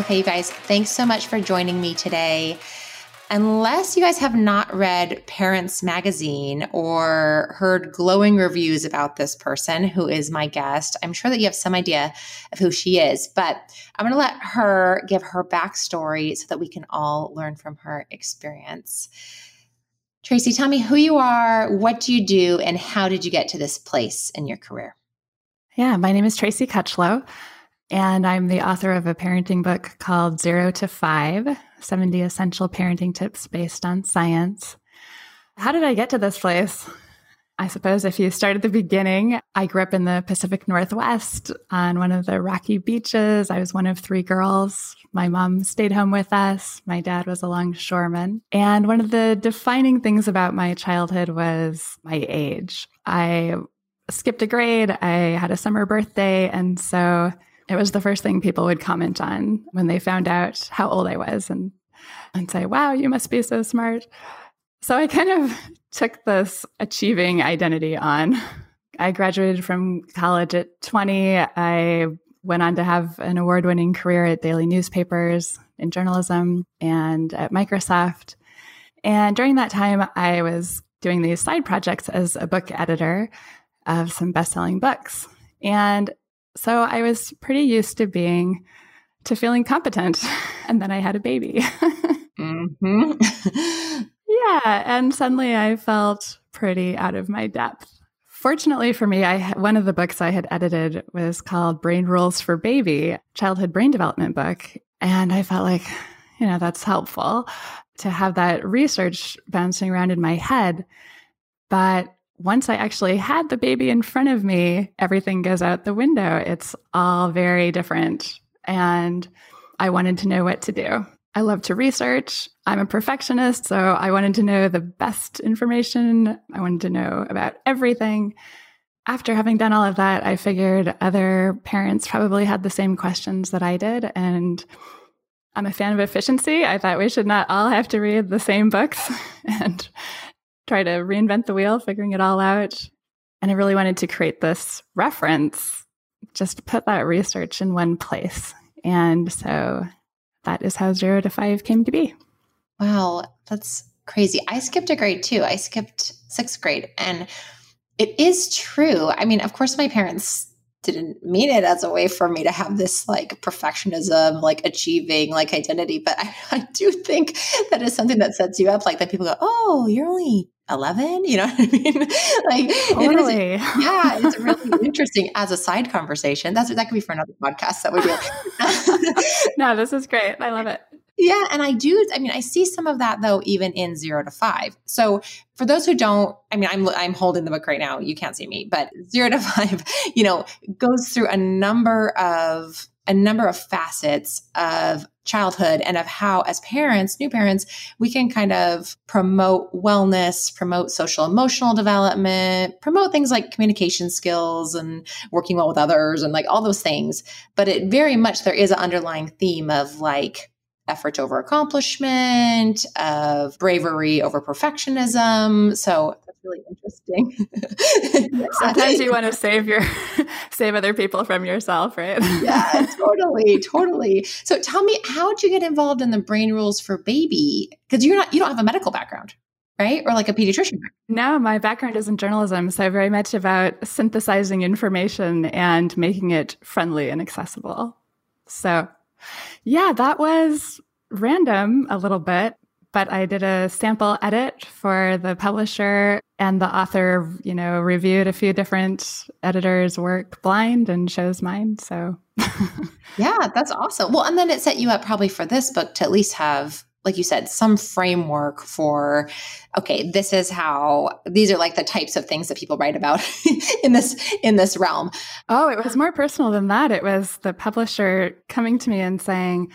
Okay, you guys, thanks so much for joining me today. Unless you guys have not read Parents Magazine or heard glowing reviews about this person who is my guest, I'm sure that you have some idea of who she is. But I'm going to let her give her backstory so that we can all learn from her experience. Tracy, tell me who you are, what do you do, and how did you get to this place in your career? Yeah, my name is Tracy Cutchlow. And I'm the author of a parenting book called Zero to Five 70 Essential Parenting Tips Based on Science. How did I get to this place? I suppose if you start at the beginning, I grew up in the Pacific Northwest on one of the rocky beaches. I was one of three girls. My mom stayed home with us. My dad was a longshoreman. And one of the defining things about my childhood was my age. I skipped a grade. I had a summer birthday. And so it was the first thing people would comment on when they found out how old I was and and say, "Wow, you must be so smart." So I kind of took this achieving identity on. I graduated from college at 20. I went on to have an award-winning career at daily newspapers in journalism and at Microsoft. And during that time, I was doing these side projects as a book editor of some best-selling books. And so I was pretty used to being, to feeling competent. And then I had a baby. mm-hmm. yeah. And suddenly I felt pretty out of my depth. Fortunately for me, I one of the books I had edited was called Brain Rules for Baby, childhood brain development book, and I felt like, you know, that's helpful to have that research bouncing around in my head. But once I actually had the baby in front of me, everything goes out the window. It's all very different. And I wanted to know what to do. I love to research. I'm a perfectionist, so I wanted to know the best information. I wanted to know about everything. After having done all of that, I figured other parents probably had the same questions that I did. And I'm a fan of efficiency. I thought we should not all have to read the same books. and try to reinvent the wheel, figuring it all out. And I really wanted to create this reference, just to put that research in one place. And so that is how zero to five came to be. Wow, that's crazy. I skipped a grade too. I skipped sixth grade. And it is true. I mean, of course, my parents didn't mean it as a way for me to have this like perfectionism, like achieving like identity. But I, I do think that is something that sets you up like that people go, Oh, you're only 11 you know what i mean? Like totally. it is, yeah it's really interesting as a side conversation. That's that could be for another podcast that would be no this is great. I love it. Yeah and i do i mean i see some of that though even in zero to five. So for those who don't i mean i'm i'm holding the book right now. You can't see me but zero to five you know goes through a number of a number of facets of childhood and of how, as parents, new parents, we can kind of promote wellness, promote social emotional development, promote things like communication skills and working well with others and like all those things. But it very much, there is an underlying theme of like, effort over accomplishment, of bravery over perfectionism. So that's really interesting. Sometimes you want to save your save other people from yourself, right? yeah, totally, totally. So tell me, how did you get involved in the brain rules for baby? Because you're not you don't have a medical background. Right? Or like a pediatrician? No, my background is in journalism. So, very much about synthesizing information and making it friendly and accessible. So, yeah, that was random a little bit but I did a sample edit for the publisher and the author, you know, reviewed a few different editors' work blind and chose mine. So Yeah, that's awesome. Well, and then it set you up probably for this book to at least have like you said, some framework for, okay, this is how these are like the types of things that people write about in this in this realm. Oh, it was more personal than that. It was the publisher coming to me and saying,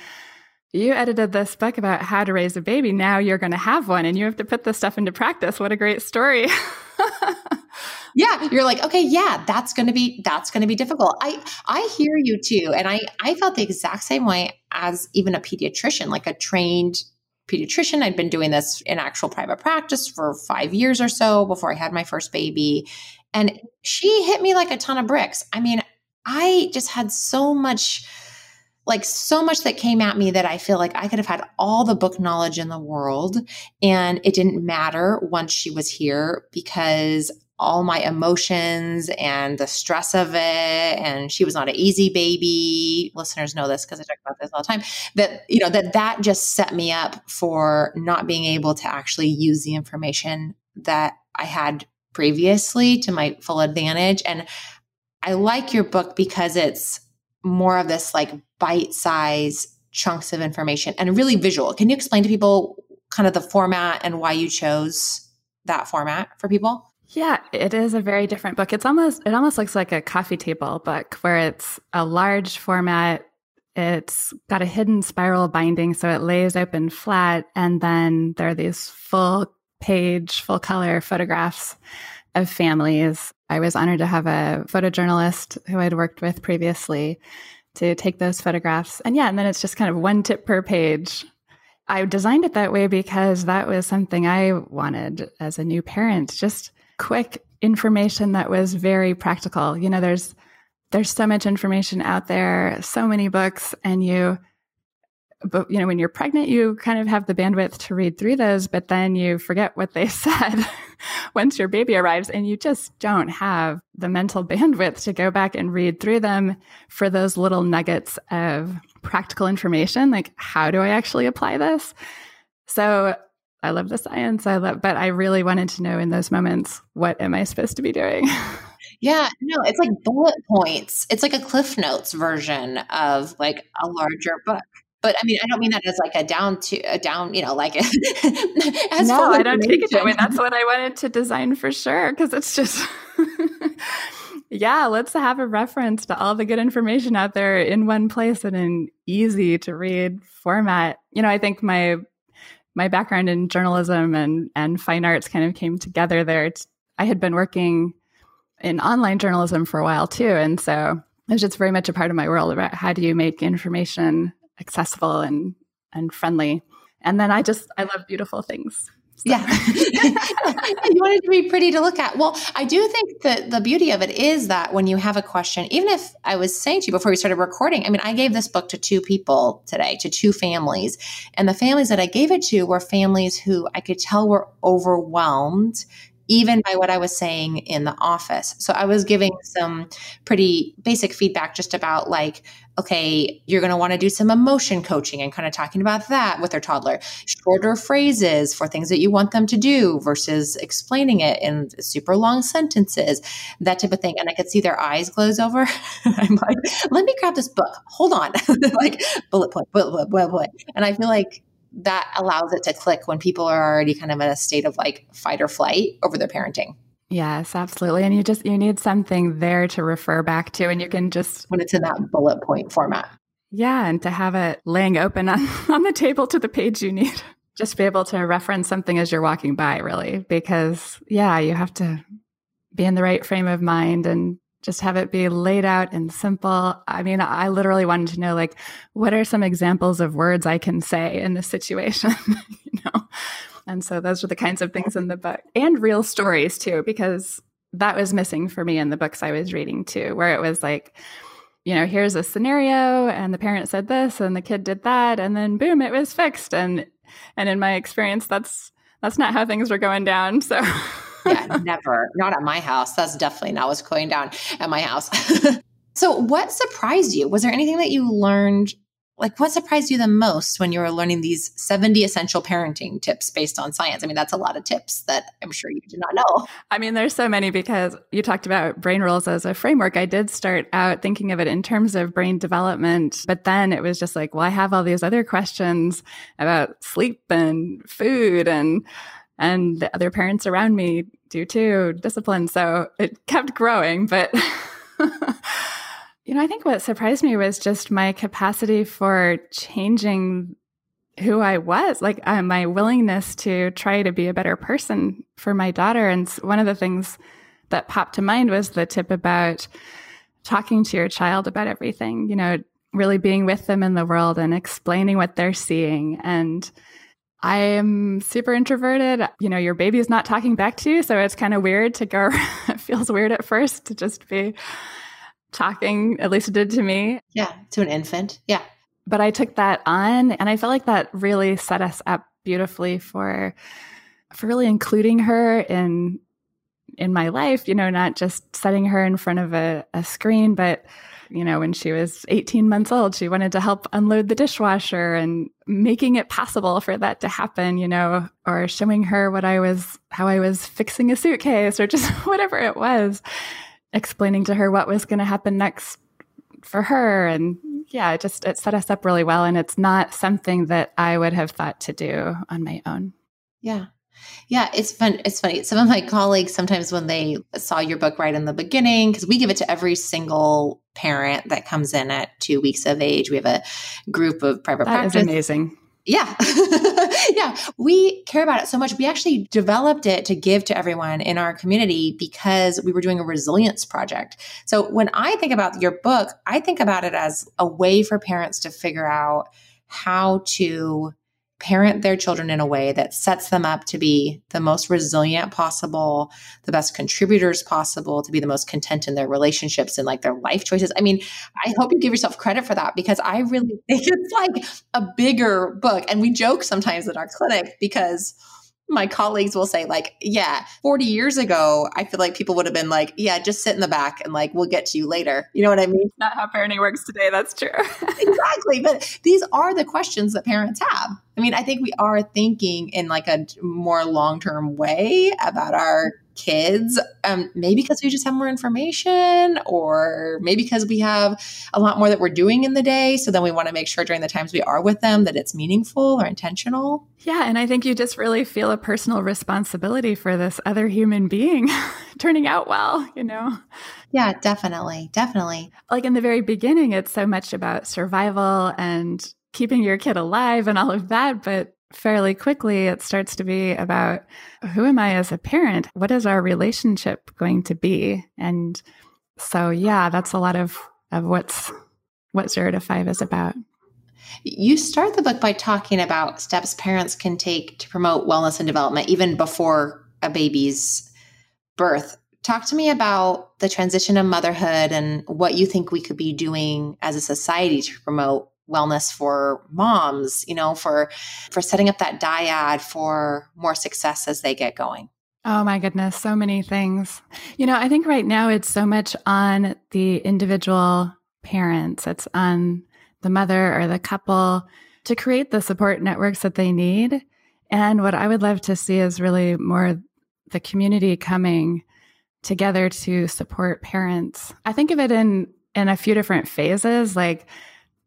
you edited this book about how to raise a baby. Now you're going to have one and you have to put this stuff into practice. What a great story. yeah you're like okay yeah that's going to be that's going to be difficult i i hear you too and i i felt the exact same way as even a pediatrician like a trained pediatrician. I'd been doing this in actual private practice for five years or so before I had my first baby. And she hit me like a ton of bricks. I mean, I just had so much, like, so much that came at me that I feel like I could have had all the book knowledge in the world. And it didn't matter once she was here because all my emotions and the stress of it. And she was not an easy baby. Listeners know this because I talk about this all the time. That, you know, that that just set me up for not being able to actually use the information that I had previously to my full advantage. And I like your book because it's more of this like bite size chunks of information and really visual. Can you explain to people kind of the format and why you chose that format for people? Yeah, it is a very different book. It's almost it almost looks like a coffee table book where it's a large format. It's got a hidden spiral binding so it lays open flat and then there are these full page, full color photographs of families. I was honored to have a photojournalist who I'd worked with previously to take those photographs. And yeah, and then it's just kind of one tip per page I designed it that way because that was something I wanted as a new parent. Just quick information that was very practical. You know, there's there's so much information out there, so many books, and you but you know when you're pregnant you kind of have the bandwidth to read through those but then you forget what they said once your baby arrives and you just don't have the mental bandwidth to go back and read through them for those little nuggets of practical information like how do i actually apply this so I love the science. I love, but I really wanted to know in those moments, what am I supposed to be doing? Yeah, no, it's like bullet points. It's like a Cliff Notes version of like a larger book. But I mean, I don't mean that as like a down to a down, you know, like as no, I don't take it that way. That's what I wanted to design for sure because it's just. yeah, let's have a reference to all the good information out there in one place and in an easy to read format. You know, I think my my background in journalism and and fine arts kind of came together there. It's, I had been working in online journalism for a while too, and so it was just very much a part of my world about how do you make information accessible and and friendly. And then I just I love beautiful things. Yeah. you want it to be pretty to look at. Well, I do think that the beauty of it is that when you have a question, even if I was saying to you before we started recording, I mean, I gave this book to two people today, to two families. And the families that I gave it to were families who I could tell were overwhelmed even by what I was saying in the office. So I was giving some pretty basic feedback just about like, okay, you're going to want to do some emotion coaching and kind of talking about that with their toddler. Shorter phrases for things that you want them to do versus explaining it in super long sentences, that type of thing. And I could see their eyes glaze over. I'm like, let me grab this book. Hold on. like bullet point, bullet point, bullet point. And I feel like that allows it to click when people are already kind of in a state of like fight or flight over their parenting. Yes, absolutely. And you just you need something there to refer back to and you can just when it's in that bullet point format. Yeah, and to have it laying open on, on the table to the page you need. Just be able to reference something as you're walking by, really, because yeah, you have to be in the right frame of mind and just have it be laid out and simple. I mean, I literally wanted to know like what are some examples of words I can say in this situation, you know? And so those are the kinds of things in the book and real stories too, because that was missing for me in the books I was reading too, where it was like, you know, here's a scenario and the parent said this and the kid did that and then boom, it was fixed. And and in my experience, that's that's not how things were going down. So yeah, never. Not at my house. That's definitely not what's going down at my house. so, what surprised you? Was there anything that you learned like what surprised you the most when you were learning these 70 essential parenting tips based on science? I mean, that's a lot of tips that I'm sure you did not know. I mean, there's so many because you talked about brain rules as a framework. I did start out thinking of it in terms of brain development, but then it was just like, well, I have all these other questions about sleep and food and and the other parents around me do too, discipline. So it kept growing, but You know, I think what surprised me was just my capacity for changing who I was, like uh, my willingness to try to be a better person for my daughter. And one of the things that popped to mind was the tip about talking to your child about everything, you know, really being with them in the world and explaining what they're seeing. And I am super introverted. You know, your baby is not talking back to you. So it's kind of weird to go, it feels weird at first to just be talking, at least it did to me. Yeah, to an infant. Yeah. But I took that on and I felt like that really set us up beautifully for for really including her in in my life, you know, not just setting her in front of a, a screen, but you know, when she was 18 months old, she wanted to help unload the dishwasher and making it possible for that to happen, you know, or showing her what I was, how I was fixing a suitcase or just whatever it was explaining to her what was going to happen next for her and yeah it just it set us up really well and it's not something that i would have thought to do on my own. Yeah. Yeah it's fun it's funny. Some of my colleagues sometimes when they saw your book right in the beginning because we give it to every single parent that comes in at two weeks of age. We have a group of private that practice is amazing yeah. yeah. We care about it so much. We actually developed it to give to everyone in our community because we were doing a resilience project. So when I think about your book, I think about it as a way for parents to figure out how to parent their children in a way that sets them up to be the most resilient possible, the best contributors possible, to be the most content in their relationships and like their life choices. I mean, I hope you give yourself credit for that because I really think it's like a bigger book. And we joke sometimes at our clinic because my colleagues will say like yeah 40 years ago i feel like people would have been like yeah just sit in the back and like we'll get to you later. You know what i mean? Not how parenting works today that's true. Exactly but these are the questions that parents have. I mean i think we are thinking in like a more long-term way about our kids um, maybe because we just have more information or maybe because we have a lot more that we're doing in the day. So then we want to make sure during the times we are with them that it's meaningful or intentional. Yeah and i think you just really feel a personal responsibility for this other human being turning out well you know? Yeah definitely definitely. Like in the very beginning it's so much about survival and keeping your kid alive and all of that but fairly quickly, it starts to be about who am I as a parent? What is our relationship going to be? And so, yeah, that's a lot of, of what's what zero to five is about. You start the book by talking about steps parents can take to promote wellness and development even before a baby's birth. Talk to me about the transition of motherhood and what you think we could be doing as a society to promote wellness for moms you know for for setting up that dyad for more success as they get going. Oh my goodness so many things. You know i think right now it's so much on the individual parents. It's on the mother or the couple to create the support networks that they need. And what i would love to see is really more the community coming together to support parents. I think of it in in a few different phases. Like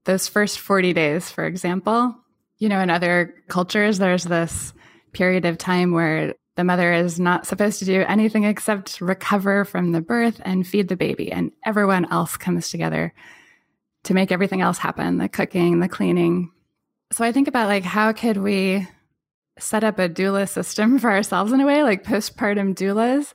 those first 40 days, for example, you know, in other cultures, there's this period of time where the mother is not supposed to do anything except recover from the birth and feed the baby, and everyone else comes together to make everything else happen the cooking, the cleaning. So I think about like, how could we set up a doula system for ourselves in a way, like postpartum doulas,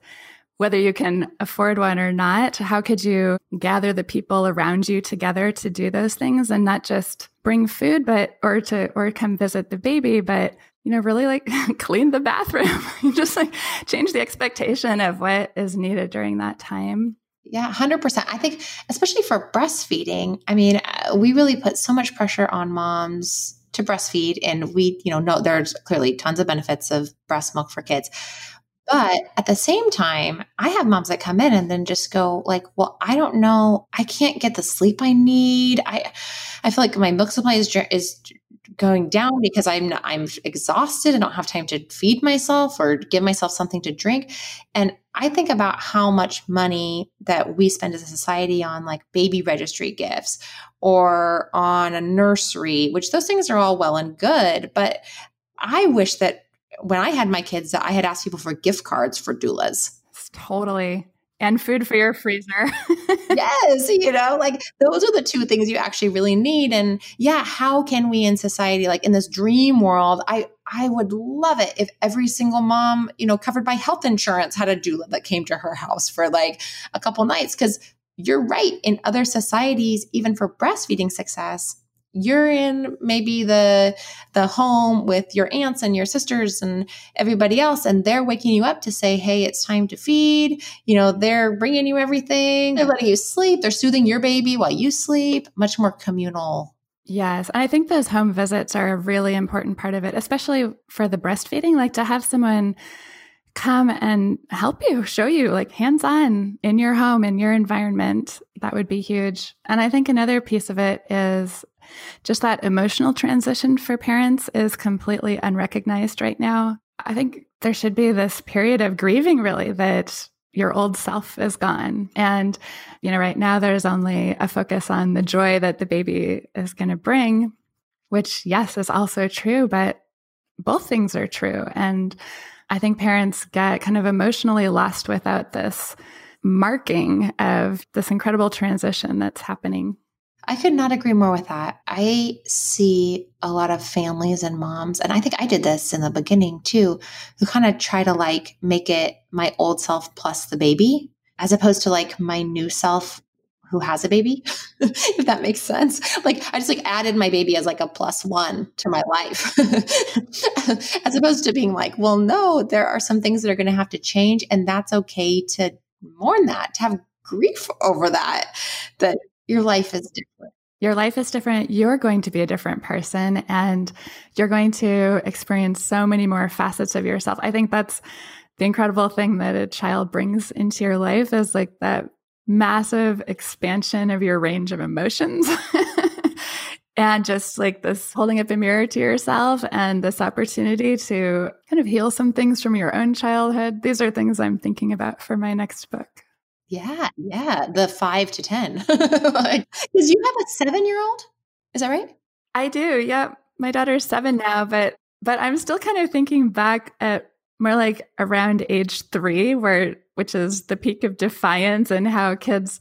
whether you can afford one or not, how could you gather the people around you together to do those things and not just bring food, but, or to, or come visit the baby, but, you know, really like clean the bathroom, just like change the expectation of what is needed during that time. Yeah, 100%. I think, especially for breastfeeding, I mean, uh, we really put so much pressure on moms to breastfeed and we you know know there's clearly tons of benefits of breast milk for kids But at the same time, I have moms that come in and then just go like, "Well, I don't know. I can't get the sleep I need. I I feel like my milk supply is is going down because I'm I'm exhausted. I don't have time to feed myself or give myself something to drink." And I think about how much money that we spend as a society on like baby registry gifts or on a nursery, which those things are all well and good, but I wish that when I had my kids that I had asked people for gift cards for doulas. Totally. And food for your freezer. yes, you know, like those are the two things you actually really need. And yeah, how can we in society, like in this dream world, I I would love it if every single mom, you know, covered by health insurance had a doula that came to her house for like a couple nights. Cause you're right. In other societies, even for breastfeeding success, you're in maybe the the home with your aunts and your sisters and everybody else and they're waking you up to say hey it's time to feed. You know they're bringing you everything. They're letting you sleep. They're soothing your baby while you sleep. Much more communal. Yes. And I think those home visits are a really important part of it, especially for the breastfeeding, like to have someone come and help you, show you like hands on in your home, in your environment. That would be huge. And I think another piece of it is just that emotional transition for parents is completely unrecognized right now. I think there should be this period of grieving, really, that your old self is gone. And, you know, right now there's only a focus on the joy that the baby is going to bring, which, yes, is also true, but both things are true. And I think parents get kind of emotionally lost without this marking of this incredible transition that's happening. I could not agree more with that. I see a lot of families and moms, and I think I did this in the beginning too, who kind of try to like make it my old self plus the baby, as opposed to like my new self who has a baby, if that makes sense. Like I just like added my baby as like a plus one to my life, as opposed to being like, well, no, there are some things that are going to have to change, and that's okay to mourn that, to have grief over that, that your life is different. Your life is different. You're going to be a different person and you're going to experience so many more facets of yourself. I think that's the incredible thing that a child brings into your life is like that massive expansion of your range of emotions. and just like this holding up a mirror to yourself and this opportunity to kind of heal some things from your own childhood. These are things I'm thinking about for my next book. Yeah, yeah, the five to 10. Because you have a seven year old? Is that right? I do. Yeah. My daughter's seven now, but but I'm still kind of thinking back at more like around age three, where which is the peak of defiance and how kids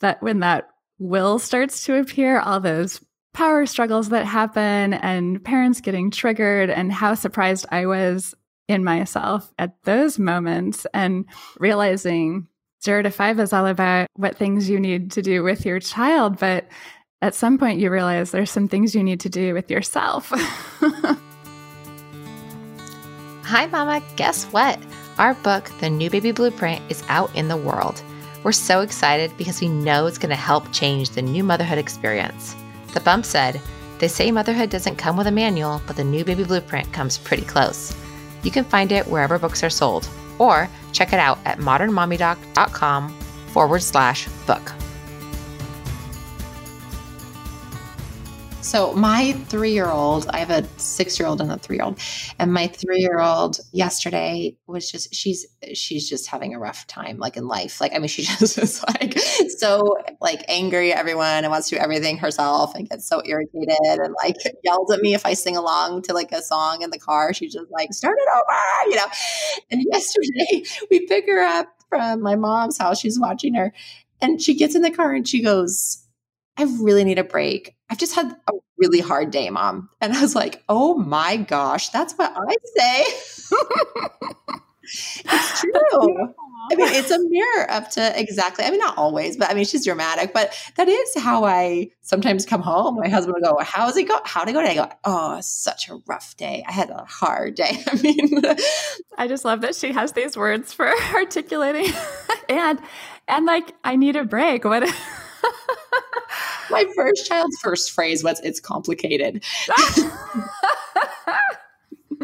that when that will starts to appear, all those power struggles that happen and parents getting triggered and how surprised I was in myself at those moments and realizing zero to five is all about what things you need to do with your child. But at some point, you realize there's some things you need to do with yourself. Hi, Mama. Guess what? Our book, The New Baby Blueprint, is out in the world. We're so excited because we know it's going to help change the new motherhood experience. The Bump said, They say motherhood doesn't come with a manual, but the New Baby Blueprint comes pretty close. You can find it wherever books are sold or check it out at modernmommydoc.com forward slash book. So my three-year-old, I have a six-year-old and a three-year-old, and my three-year-old yesterday was just she's she's just having a rough time, like in life. Like I mean, she just is like so like angry at everyone and wants to do everything herself and gets so irritated and like yells at me if I sing along to like a song in the car. She's just like start it over, you know. And yesterday we pick her up from my mom's house. She's watching her, and she gets in the car and she goes I really need a break. I've just had a really hard day, mom. And I was like, oh my gosh, that's what I say. it's true. I mean, it's a mirror up to exactly, I mean, not always, but I mean, she's dramatic, but that is how I sometimes come home. My husband will go, How's it go? How'd it go today? I go, Oh, such a rough day. I had a hard day. I mean, I just love that she has these words for articulating and, and like, I need a break. What? My first child's first phrase was, It's complicated.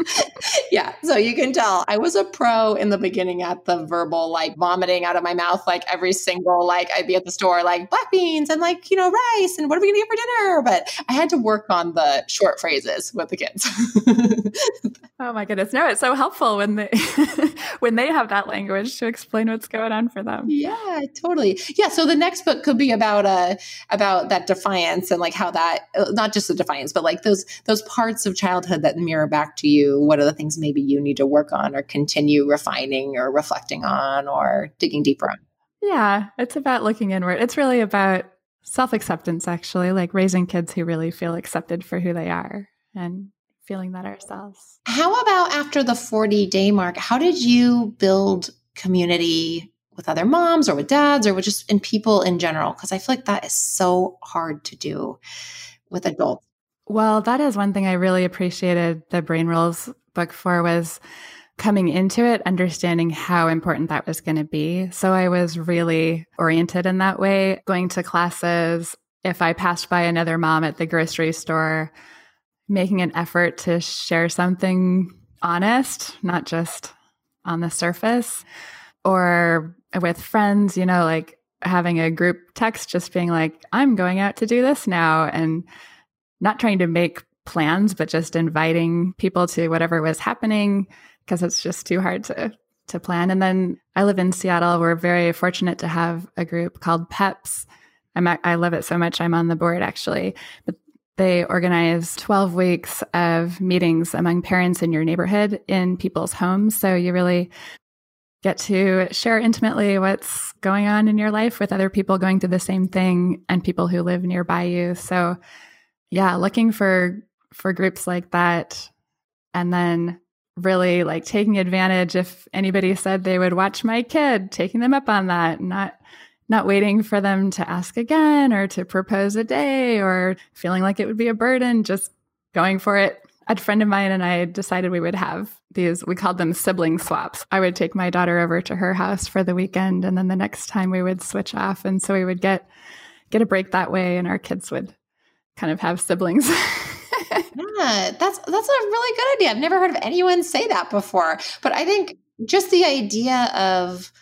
yeah. So you can tell I was a pro in the beginning at the verbal, like vomiting out of my mouth, like every single, like I'd be at the store, like black beans and like, you know, rice and what are we going to get for dinner? But I had to work on the short phrases with the kids. oh my goodness. No, it's so helpful when they, when they have that language to explain what's going on for them. Yeah, totally. Yeah. So the next book could be about, uh, about that defiance and like how that, uh, not just the defiance, but like those, those parts of childhood that mirror back to you. What are the things maybe you need to work on or continue refining or reflecting on or digging deeper on? Yeah, it's about looking inward. It's really about self acceptance, actually, like raising kids who really feel accepted for who they are and feeling that ourselves. How about after the 40 day mark? How did you build community with other moms or with dads or with just in people in general? Because I feel like that is so hard to do with adults. Well, that is one thing I really appreciated the Brain Rules book for was coming into it, understanding how important that was going to be. So I was really oriented in that way, going to classes. If I passed by another mom at the grocery store, making an effort to share something honest, not just on the surface, or with friends, you know, like having a group text, just being like, I'm going out to do this now. And not trying to make plans, but just inviting people to whatever was happening because it's just too hard to to plan. And then I live in Seattle. We're very fortunate to have a group called PEPS. I'm, I love it so much. I'm on the board actually, but they organize 12 weeks of meetings among parents in your neighborhood in people's homes. So you really get to share intimately what's going on in your life with other people going through the same thing and people who live nearby you. So yeah, looking for for groups like that and then really like taking advantage if anybody said they would watch my kid, taking them up on that, not not waiting for them to ask again or to propose a day or feeling like it would be a burden, just going for it. A friend of mine and I decided we would have these, we called them sibling swaps. I would take my daughter over to her house for the weekend and then the next time we would switch off. And so we would get get a break that way and our kids would kind of have siblings. yeah, that's that's a really good idea. I've never heard of anyone say that before. But I think just the idea of,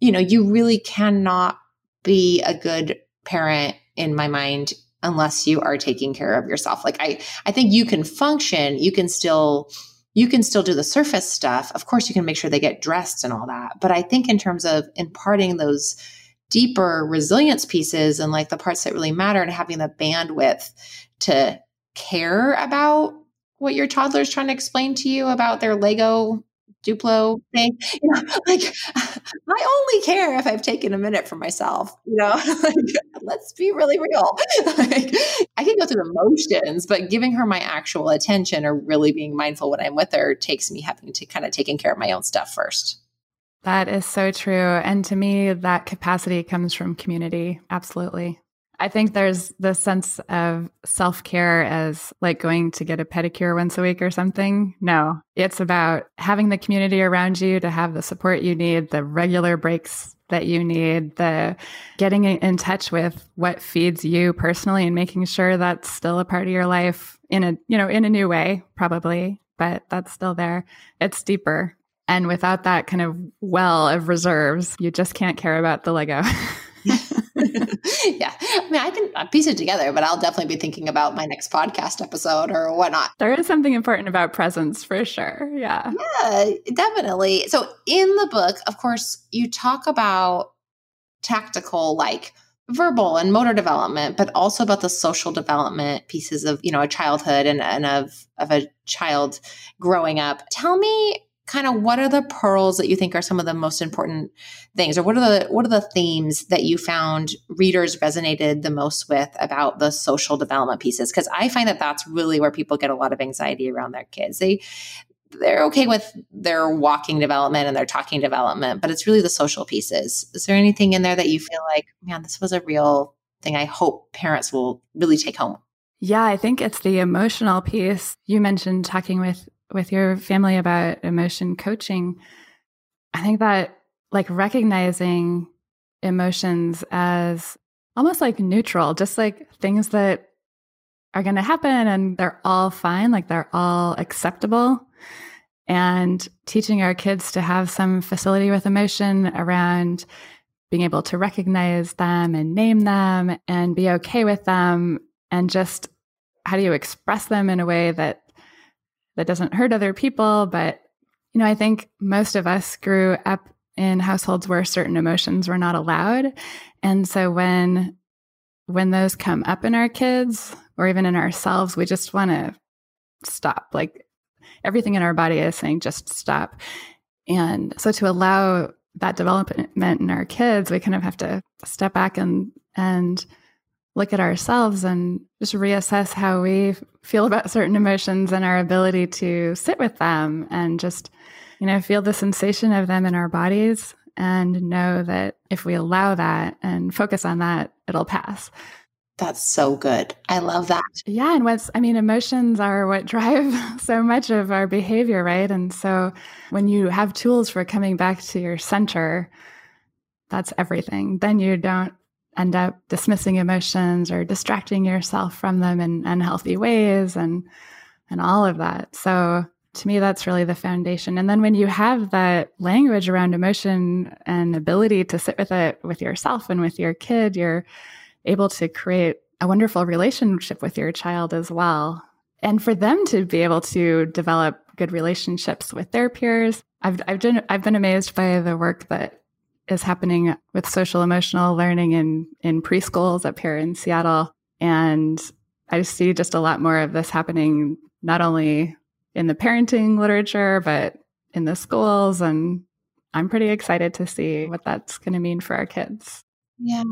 you know, you really cannot be a good parent in my mind unless you are taking care of yourself. Like I I think you can function, you can still you can still do the surface stuff. Of course, you can make sure they get dressed and all that. But I think in terms of imparting those deeper resilience pieces and like the parts that really matter and having the bandwidth to care about what your toddler is trying to explain to you about their Lego Duplo thing. You know, like I only care if I've taken a minute for myself. You know, like, let's be really real. like, I can go through the motions, but giving her my actual attention or really being mindful when I'm with her takes me having to kind of taking care of my own stuff first. That is so true. And to me, that capacity comes from community. Absolutely. I think there's the sense of self care as like going to get a pedicure once a week or something. No, it's about having the community around you to have the support you need, the regular breaks that you need, the getting in touch with what feeds you personally and making sure that's still a part of your life in a, you know, in a new way, probably, but that's still there. It's deeper. And without that kind of well of reserves, you just can't care about the Lego. yeah. I mean, I can piece it together, but I'll definitely be thinking about my next podcast episode or whatnot. There is something important about presence for sure. Yeah. Yeah, definitely. So in the book, of course, you talk about tactical, like verbal and motor development, but also about the social development pieces of, you know, a childhood and, and of, of a child growing up. Tell me kind of what are the pearls that you think are some of the most important things? Or what are the what are the themes that you found readers resonated the most with about the social development pieces? Because i find that that's really where people get a lot of anxiety around their kids. They they're okay with their walking development and their talking development but it's really the social pieces. Is there anything in there that you feel like man this was a real thing i hope parents will really take home? Yeah, I think it's the emotional piece. You mentioned talking with with your family about emotion coaching, I think that like recognizing emotions as almost like neutral, just like things that are going to happen and they're all fine, like they're all acceptable. and teaching our kids to have some facility with emotion around being able to recognize them and name them and be okay with them and just how do you express them in a way that that doesn't hurt other people but you know i think most of us grew up in households where certain emotions were not allowed. And so when when those come up in our kids or even in ourselves we just want to stop. Like everything in our body is saying just stop. And so to allow that development in our kids we kind of have to step back and and look at ourselves and just reassess how we feel about certain emotions and our ability to sit with them and just, you know, feel the sensation of them in our bodies and know that if we allow that and focus on that, it'll pass. That's so good. I love that. Yeah. And what's, I mean, emotions are what drive so much of our behavior, right? And so when you have tools for coming back to your center, that's everything. Then you don't end up dismissing emotions or distracting yourself from them in unhealthy ways and and all of that. So to me that's really the foundation. And then when you have that language around emotion and ability to sit with it with yourself and with your kid, you're able to create a wonderful relationship with your child as well. And for them to be able to develop good relationships with their peers. I've I've done I've been amazed by the work that is happening with social emotional learning in in preschools up here in Seattle and I see just a lot more of this happening not only in the parenting literature but in the schools and I'm pretty excited to see what that's going to mean for our kids. Yeah,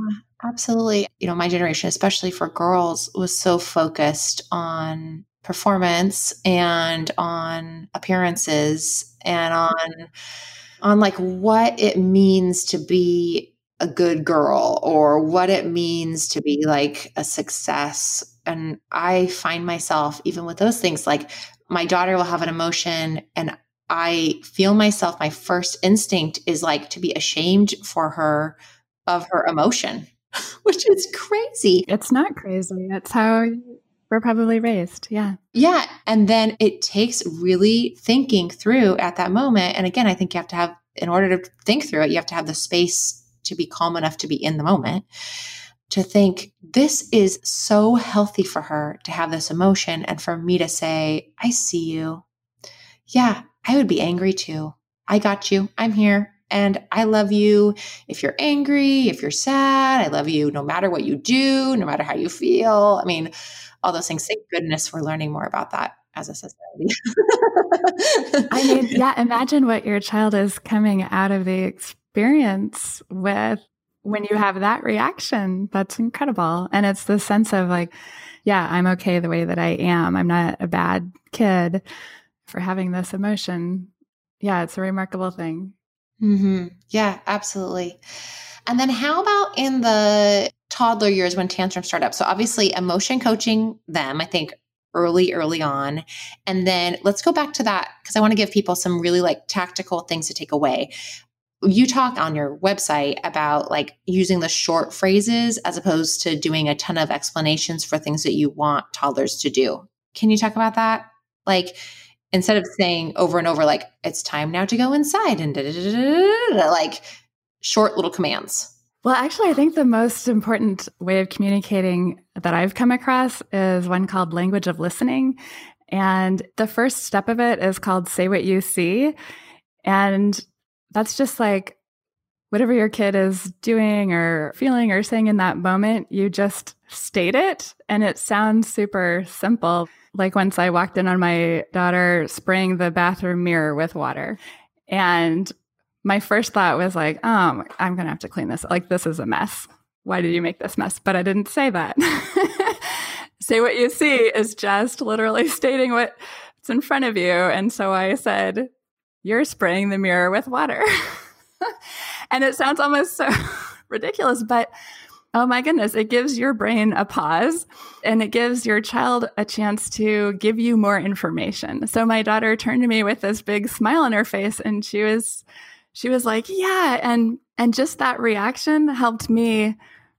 absolutely. You know, my generation, especially for girls, was so focused on performance and on appearances and on on like what it means to be a good girl or what it means to be like a success. And I find myself, even with those things, like my daughter will have an emotion and I feel myself, my first instinct is like to be ashamed for her of her emotion, which is crazy. It's not crazy. That's how we're probably raised. Yeah. Yeah. And then it takes really thinking through at that moment. And again, I think you have to have, in order to think through it, you have to have the space to be calm enough to be in the moment to think this is so healthy for her to have this emotion and for me to say, I see you. Yeah, I would be angry too. I got you. I'm here. And I love you if you're angry, if you're sad. I love you no matter what you do, no matter how you feel. I mean, all those things. Thank goodness we're learning more about that as a society. I mean, yeah, imagine what your child is coming out of the experience with when you have that reaction. That's incredible. And it's the sense of like, yeah, I'm okay the way that I am. I'm not a bad kid for having this emotion. Yeah, it's a remarkable thing. Mm-hmm. Yeah, absolutely. And then how about in the toddler years when tantrums start up? So obviously emotion coaching them, I think early, early on. And then let's go back to that because I want to give people some really like tactical things to take away. You talk on your website about like using the short phrases as opposed to doing a ton of explanations for things that you want toddlers to do. Can you talk about that? Like, instead of saying over and over, like, it's time now to go inside and like short little commands. Well, actually, I think the most important way of communicating that I've come across is one called language of listening. And the first step of it is called say what you see. And that's just like whatever your kid is doing or feeling or saying in that moment, you just state it. And it sounds super simple. Like once I walked in on my daughter spraying the bathroom mirror with water. And my first thought was like, oh, I'm to have to clean this. Like, this is a mess. Why did you make this mess? But I didn't say that. say what you see is just literally stating what's in front of you. And so I said, you're spraying the mirror with water. and it sounds almost so ridiculous, but oh my goodness, it gives your brain a pause and it gives your child a chance to give you more information. So my daughter turned to me with this big smile on her face and she was she was like, "Yeah." And and just that reaction helped me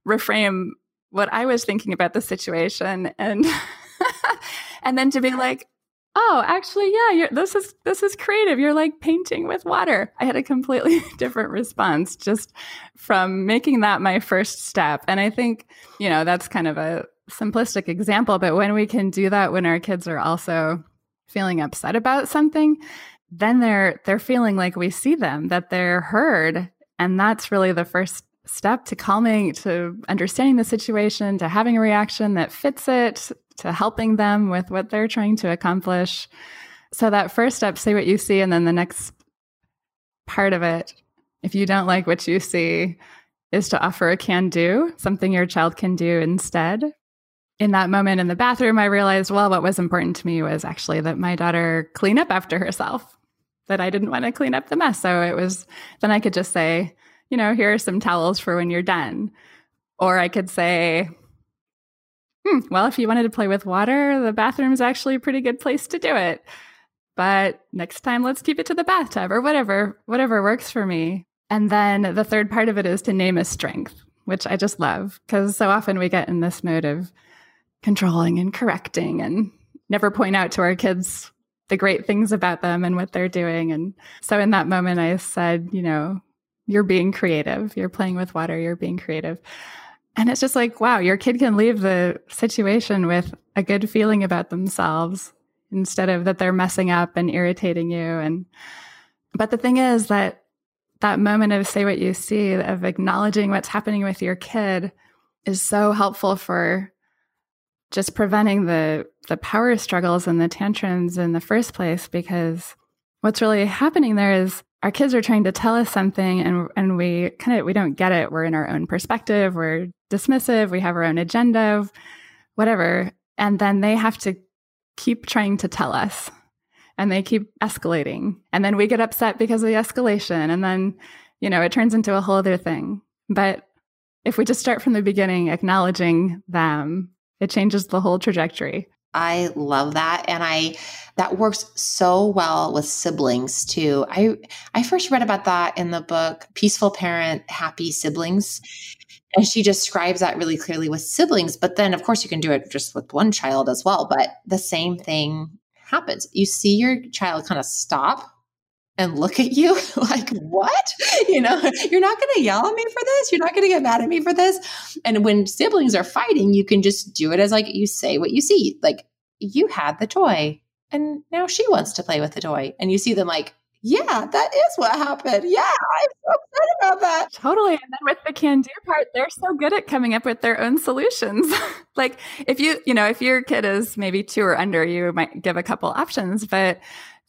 reframe what I was thinking about the situation and and then to be like, oh, actually, yeah, this is this is creative. You're like painting with water. I had a completely different response just from making that my first step. And I think, you know, that's kind of a simplistic example, but when we can do that when our kids are also feeling upset about something, then they're they're feeling like we see them, that they're heard, and that's really the first step to calming, to understanding the situation, to having a reaction that fits it, to helping them with what they're trying to accomplish. So, that first step, say what you see, and then the next part of it, if you don't like what you see, is to offer a can do, something your child can do instead. In that moment in the bathroom, I realized, well, what was important to me was actually that my daughter clean up after herself, that I didn't want to clean up the mess. So it was, then I could just say, you know, here are some towels for when you're done. Or I could say, hmm, well, if you wanted to play with water, the bathroom is actually a pretty good place to do it. But next time, let's keep it to the bathtub or whatever, whatever works for me. And then the third part of it is to name a strength, which I just love because so often we get in this mode of controlling and correcting and never point out to our kids the great things about them and what they're doing. And so in that moment, I said, you know, you're being creative, you're playing with water, you're being creative. And it's just like, wow, your kid can leave the situation with a good feeling about themselves instead of that they're messing up and irritating you. And, but the thing is that that moment of say what you see, of acknowledging what's happening with your kid is so helpful for just preventing the, the power struggles and the tantrums in the first place. Because what's really happening there is our kids are trying to tell us something and and we kind of we don't get it. We're in our own perspective. We're dismissive. We have our own agenda whatever. And then they have to keep trying to tell us. And they keep escalating. And then we get upset because of the escalation. And then you know it turns into a whole other thing. But if we just start from the beginning acknowledging them it changes the whole trajectory I love that. And I, that works so well with siblings too. I, I first read about that in the book, Peaceful Parent, Happy Siblings. And she describes that really clearly with siblings. But then, of course, you can do it just with one child as well. But the same thing happens. You see your child kind of stop and look at you like, what? You know, you're not going to yell at me for this. You're not going to get mad at me for this. And when siblings are fighting, you can just do it as like you say what you see. Like, you had the toy and now she wants to play with the toy. And you see them like, yeah, that is what happened. Yeah, I'm so upset about that. Totally. And then with the can do part, they're so good at coming up with their own solutions. like if you, you know, if your kid is maybe two or under, you might give a couple options, but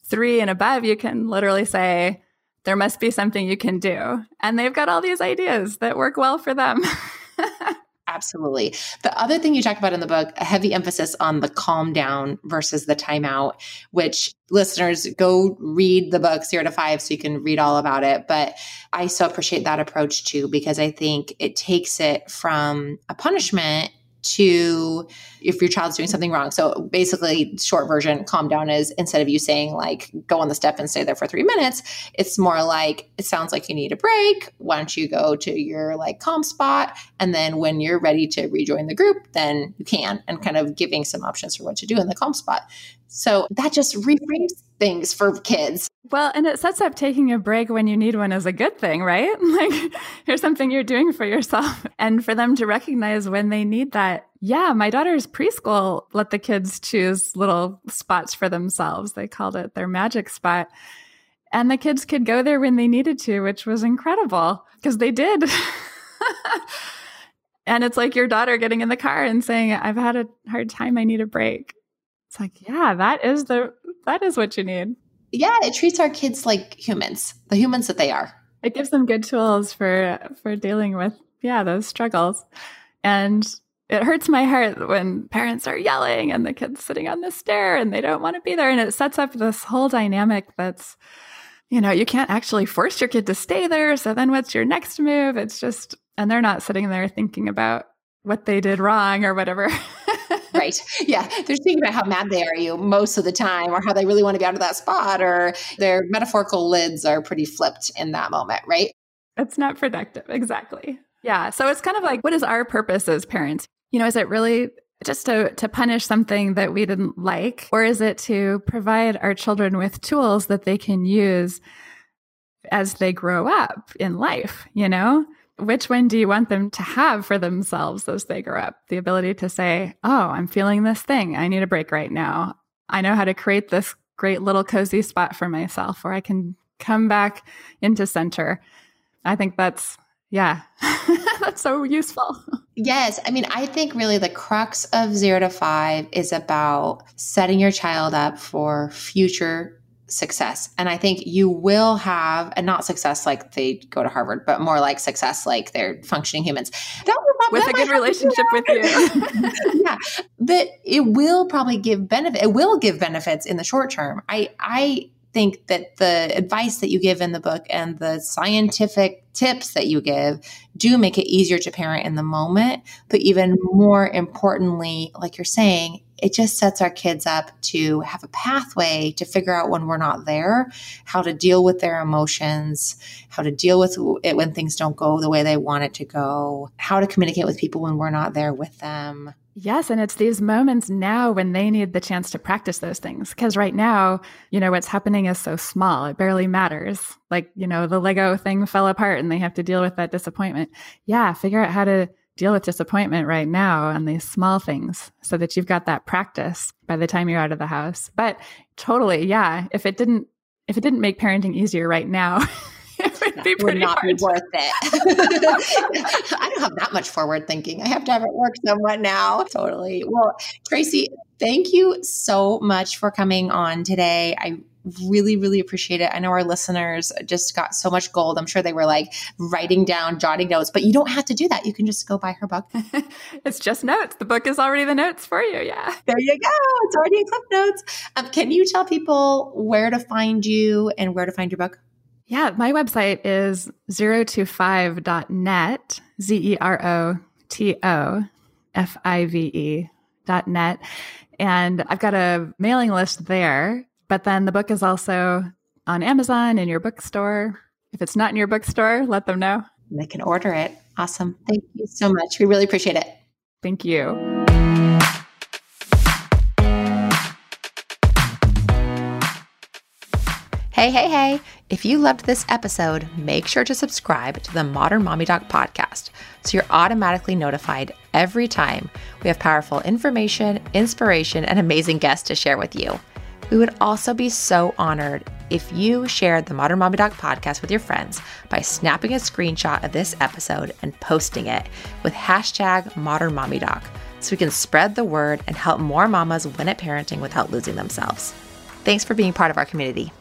three and above, you can literally say, there must be something you can do. And they've got all these ideas that work well for them. Absolutely. The other thing you talk about in the book, a heavy emphasis on the calm down versus the timeout, which listeners go read the book zero to five so you can read all about it. But I so appreciate that approach too, because I think it takes it from a punishment to if your child's doing something wrong. So basically, short version, calm down is instead of you saying like go on the step and stay there for three minutes, it's more like it sounds like you need a break. Why don't you go to your like calm spot? And then when you're ready to rejoin the group, then you can, and kind of giving some options for what to do in the calm spot. So that just reframes things for kids. Well, and it sets up taking a break when you need one as a good thing, right? Like, here's something you're doing for yourself. And for them to recognize when they need that. Yeah, my daughter's preschool let the kids choose little spots for themselves. They called it their magic spot. And the kids could go there when they needed to, which was incredible because they did. and it's like your daughter getting in the car and saying, I've had a hard time. I need a break. It's like, yeah, that is the that is what you need. Yeah, it treats our kids like humans, the humans that they are. It gives them good tools for for dealing with yeah, those struggles. And it hurts my heart when parents are yelling and the kids sitting on the stair and they don't want to be there and it sets up this whole dynamic that's you know, you can't actually force your kid to stay there. So then what's your next move? It's just, and they're not sitting there thinking about what they did wrong or whatever. right. Yeah. They're thinking about how mad they are you most of the time or how they really want to be out of that spot or their metaphorical lids are pretty flipped in that moment, right? It's not productive. Exactly. Yeah. So it's kind of like, what is our purpose as parents? You know, is it really just to, to punish something that we didn't like? Or is it to provide our children with tools that they can use as they grow up in life? You know, which one do you want them to have for themselves as they grow up? The ability to say, Oh, I'm feeling this thing. I need a break right now. I know how to create this great little cozy spot for myself where I can come back into center. I think that's, yeah, that's so useful. Yes. I mean, I think really the crux of zero to five is about setting your child up for future success. And I think you will have, and not success like they go to Harvard, but more like success like they're functioning humans. That, will probably, with that a good relationship with you. yeah. That it will probably give benefit. It will give benefits in the short term. I, I think that the advice that you give in the book and the scientific tips that you give do make it easier to parent in the moment. But even more importantly, like you're saying, it just sets our kids up to have a pathway to figure out when we're not there, how to deal with their emotions, how to deal with it when things don't go the way they want it to go, how to communicate with people when we're not there with them. Yes. And it's these moments now when they need the chance to practice those things. Because right now, you know, what's happening is so small, it barely matters. Like, you know, the Lego thing fell apart and they have to deal with that disappointment. Yeah. Figure out how to deal with disappointment right now on these small things so that you've got that practice by the time you're out of the house. But totally, yeah. If it didn't, if it didn't make parenting easier right now, it would be would not hard. be worth it. I don't have that much forward thinking. I have to have it work somewhat now. Totally. Well, Tracy, thank you so much for coming on today. I really, really appreciate it. I know our listeners just got so much gold. I'm sure they were like writing down, jotting notes, but you don't have to do that. You can just go buy her book. it's just notes. The book is already the notes for you. Yeah. There you go. It's already in Cliff Notes. Um, can you tell people where to find you and where to find your book? Yeah, my website is zerotofive.net, Z E R O T O F I V E dot net. And I've got a mailing list there, but then the book is also on Amazon in your bookstore. If it's not in your bookstore, let them know. They can order it. Awesome. Thank you so much. We really appreciate it. Thank you. Hey, hey, hey. If you loved this episode, make sure to subscribe to the Modern Mommy Doc podcast so you're automatically notified every time we have powerful information, inspiration, and amazing guests to share with you. We would also be so honored if you shared the Modern Mommy Doc podcast with your friends by snapping a screenshot of this episode and posting it with hashtag Modern Mommy Doc so we can spread the word and help more mamas win at parenting without losing themselves. Thanks for being part of our community.